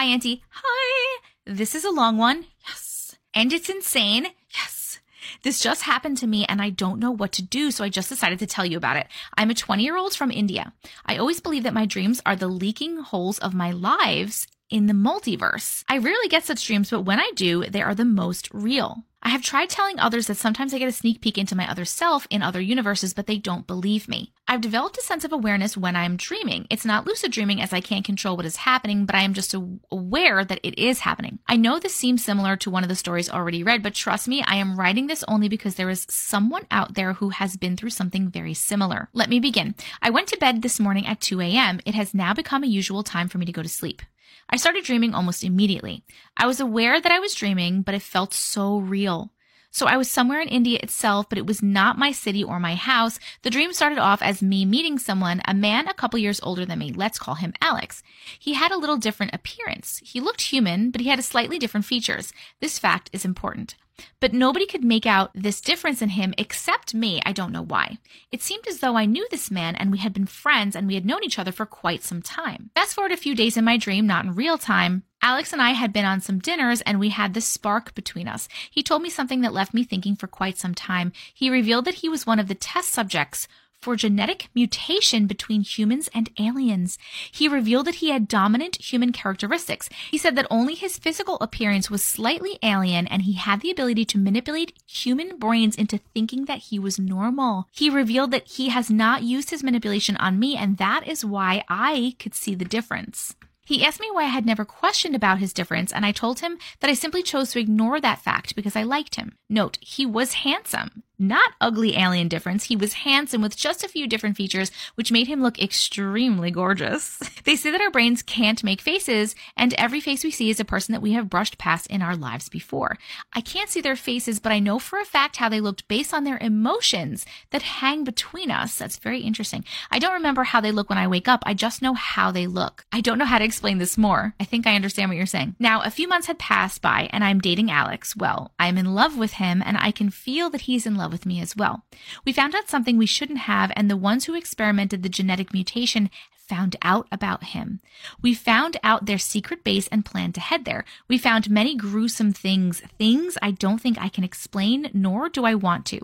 Hi, Auntie. Hi. This is a long one. Yes. And it's insane. Yes. This just happened to me and I don't know what to do, so I just decided to tell you about it. I'm a 20 year old from India. I always believe that my dreams are the leaking holes of my lives in the multiverse. I rarely get such dreams, but when I do, they are the most real. I have tried telling others that sometimes I get a sneak peek into my other self in other universes, but they don't believe me. I've developed a sense of awareness when I'm dreaming. It's not lucid dreaming as I can't control what is happening, but I am just aware that it is happening. I know this seems similar to one of the stories already read, but trust me, I am writing this only because there is someone out there who has been through something very similar. Let me begin. I went to bed this morning at 2 a.m. It has now become a usual time for me to go to sleep. I started dreaming almost immediately. I was aware that I was dreaming, but it felt so real. So I was somewhere in India itself, but it was not my city or my house. The dream started off as me meeting someone, a man a couple years older than me. Let's call him Alex. He had a little different appearance. He looked human, but he had a slightly different features. This fact is important. But nobody could make out this difference in him except me. I don't know why. It seemed as though I knew this man and we had been friends and we had known each other for quite some time. Fast forward a few days in my dream, not in real time. Alex and I had been on some dinners and we had this spark between us. He told me something that left me thinking for quite some time. He revealed that he was one of the test subjects for genetic mutation between humans and aliens. He revealed that he had dominant human characteristics. He said that only his physical appearance was slightly alien and he had the ability to manipulate human brains into thinking that he was normal. He revealed that he has not used his manipulation on me and that is why I could see the difference. He asked me why I had never questioned about his difference, and I told him that I simply chose to ignore that fact because I liked him. Note, he was handsome not ugly alien difference. He was handsome with just a few different features, which made him look extremely gorgeous. they say that our brains can't make faces, and every face we see is a person that we have brushed past in our lives before. I can't see their faces, but I know for a fact how they looked based on their emotions that hang between us. That's very interesting. I don't remember how they look when I wake up. I just know how they look. I don't know how to explain this more. I think I understand what you're saying. Now, a few months had passed by, and I'm dating Alex. Well, I'm in love with him, and I can feel that he's in love with me as well. We found out something we shouldn't have, and the ones who experimented the genetic mutation found out about him. We found out their secret base and planned to head there. We found many gruesome things, things I don't think I can explain, nor do I want to.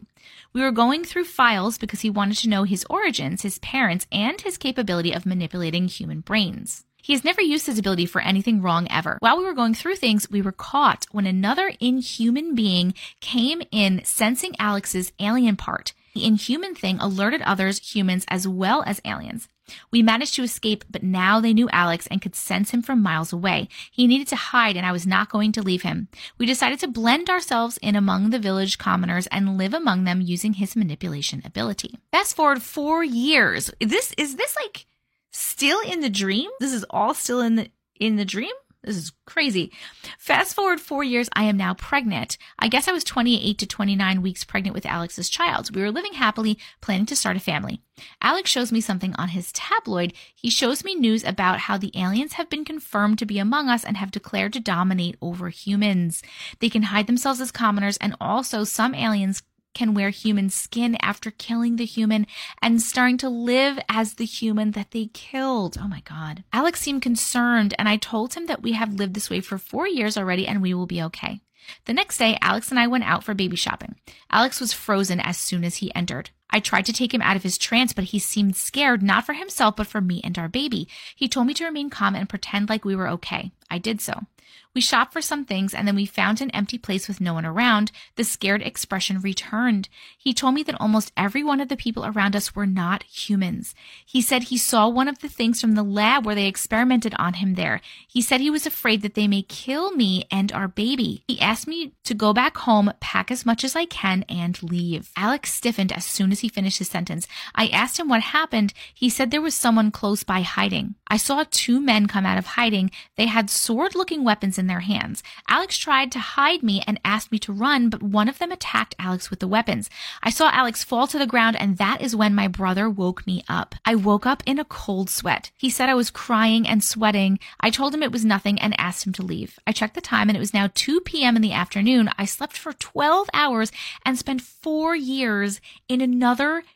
We were going through files because he wanted to know his origins, his parents, and his capability of manipulating human brains. He has never used his ability for anything wrong ever. While we were going through things, we were caught when another inhuman being came in sensing Alex's alien part. The inhuman thing alerted others, humans as well as aliens. We managed to escape, but now they knew Alex and could sense him from miles away. He needed to hide, and I was not going to leave him. We decided to blend ourselves in among the village commoners and live among them using his manipulation ability. Fast forward four years. This is this like still in the dream. This is all still in the in the dream. This is crazy. Fast forward four years, I am now pregnant. I guess I was 28 to 29 weeks pregnant with Alex's child. We were living happily, planning to start a family. Alex shows me something on his tabloid. He shows me news about how the aliens have been confirmed to be among us and have declared to dominate over humans. They can hide themselves as commoners, and also some aliens can wear human skin after killing the human and starting to live as the human that they killed. Oh my God. Alex seemed concerned, and I told him that we have lived this way for four years already and we will be okay. The next day, Alex and I went out for baby shopping. Alex was frozen as soon as he entered. I tried to take him out of his trance, but he seemed scared, not for himself, but for me and our baby. He told me to remain calm and pretend like we were okay. I did so. We shopped for some things and then we found an empty place with no one around. The scared expression returned. He told me that almost every one of the people around us were not humans. He said he saw one of the things from the lab where they experimented on him there. He said he was afraid that they may kill me and our baby. He asked me to go back home, pack as much as I can, and leave. Alex stiffened as soon as he finished his sentence. I asked him what happened. He said there was someone close by hiding. I saw two men come out of hiding. They had sword looking weapons in their hands. Alex tried to hide me and asked me to run, but one of them attacked Alex with the weapons. I saw Alex fall to the ground, and that is when my brother woke me up. I woke up in a cold sweat. He said I was crying and sweating. I told him it was nothing and asked him to leave. I checked the time, and it was now 2 p.m. in the afternoon. I slept for 12 hours and spent four years in another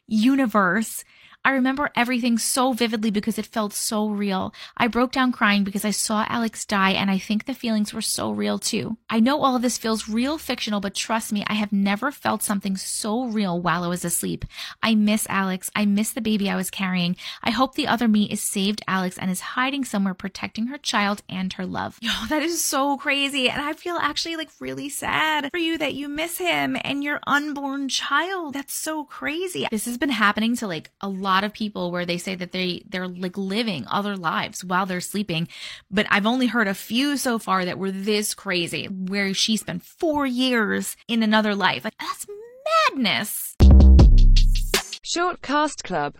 universe I remember everything so vividly because it felt so real. I broke down crying because I saw Alex die and I think the feelings were so real too. I know all of this feels real fictional, but trust me, I have never felt something so real while I was asleep. I miss Alex. I miss the baby I was carrying. I hope the other me is saved Alex and is hiding somewhere protecting her child and her love. Yo, that is so crazy. And I feel actually like really sad for you that you miss him and your unborn child. That's so crazy. This has been happening to like a lot of people where they say that they they're like living other lives while they're sleeping. But I've only heard a few so far that were this crazy where she spent 4 years in another life. Like that's madness. Short Cast Club